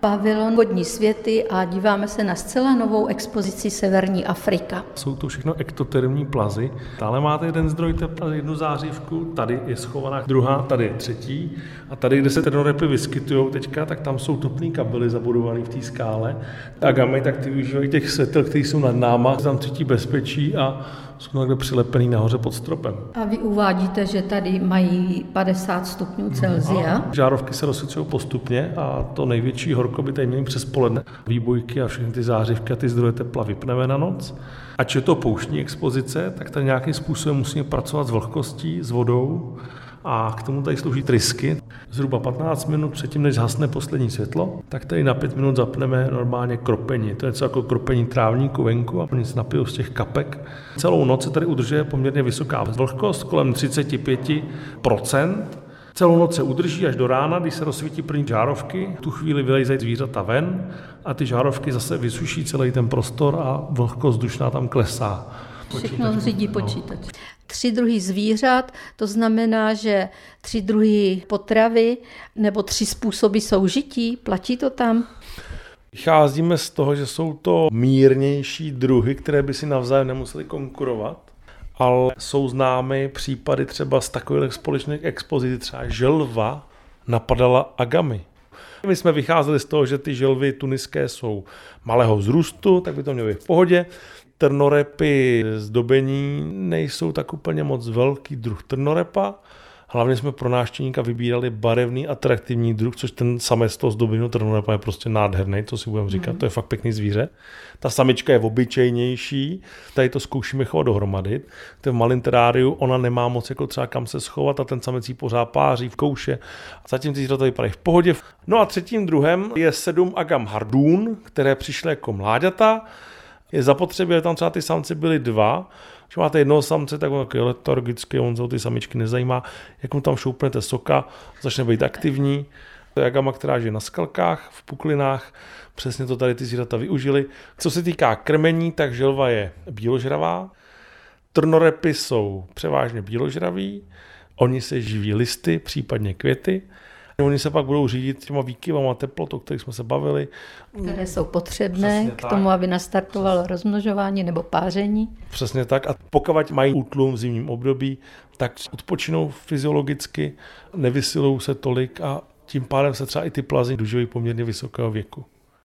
pavilon vodní světy a díváme se na zcela novou expozici Severní Afrika. Jsou to všechno ektotermní plazy. Dále máte jeden zdroj tepla, jednu zářivku, tady je schovaná druhá, tady je třetí. A tady, kde se ternorepy vyskytují teďka, tak tam jsou topné kabely zabudované v té skále. A gamy, tak ty využívají těch světel, které jsou nad náma, tam cítí bezpečí a jsou takhle přilepený nahoře pod stropem. A vy uvádíte, že tady mají 50 stupňů Celsia. A žárovky se rozsvícují postupně a to největší horko by tady měli přes poledne. Výbojky a všechny ty zářivky a ty zdroje tepla vypneme na noc. Ač je to pouštní expozice, tak tady nějakým způsobem musíme pracovat s vlhkostí, s vodou a k tomu tady slouží trysky. Zhruba 15 minut předtím, než zhasne poslední světlo, tak tady na 5 minut zapneme normálně kropení. To je něco jako kropení trávníku venku a oni se napijou z těch kapek. Celou noc se tady udržuje poměrně vysoká vlhkost, kolem 35%. Celou noc se udrží až do rána, když se rozsvítí první žárovky. V tu chvíli vylejzají zvířata ven a ty žárovky zase vysuší celý ten prostor a vlhkost dušná tam klesá. Všechno řídí počítač. Tři druhy zvířat, to znamená, že tři druhy potravy nebo tři způsoby soužití, platí to tam? Vycházíme z toho, že jsou to mírnější druhy, které by si navzájem nemuseli konkurovat, ale jsou známy případy třeba z takových společných expozic, třeba želva napadala agamy. My jsme vycházeli z toho, že ty želvy tuniské jsou malého vzrůstu, tak by to mělo být v pohodě trnorepy zdobení nejsou tak úplně moc velký druh trnorepa. Hlavně jsme pro náštěníka vybírali barevný, atraktivní druh, což ten samec toho zdobeného trnorepa je prostě nádherný, to si budeme říkat, mm. to je fakt pěkný zvíře. Ta samička je obyčejnější, tady to zkoušíme chovat dohromady. To v malém teráriu, ona nemá moc jako třeba kam se schovat a ten samec jí pořád páří v kouše. Zatím ty zvířata vypadají v pohodě. No a třetím druhem je sedm agam hardún, které přišly jako mláďata je zapotřebí, aby tam třeba ty samci byly dva, když máte jednoho samce, tak on je letargický, on se ty samičky nezajímá, jak mu tam šoupnete soka, začne být aktivní. To je jagama, která žije na skalkách, v puklinách, přesně to tady ty zvířata využili. Co se týká krmení, tak želva je bíložravá, trnorepy jsou převážně bíložraví, oni se živí listy, případně květy, Oni se pak budou řídit těma výkyvama teplot, o kterých jsme se bavili. Které jsou potřebné Přesně k tak. tomu, aby nastartovalo rozmnožování nebo páření. Přesně tak. A pokud mají útlum v zimním období, tak odpočinou fyziologicky, nevysilou se tolik a tím pádem se třeba i ty plazy dožijí poměrně vysokého věku.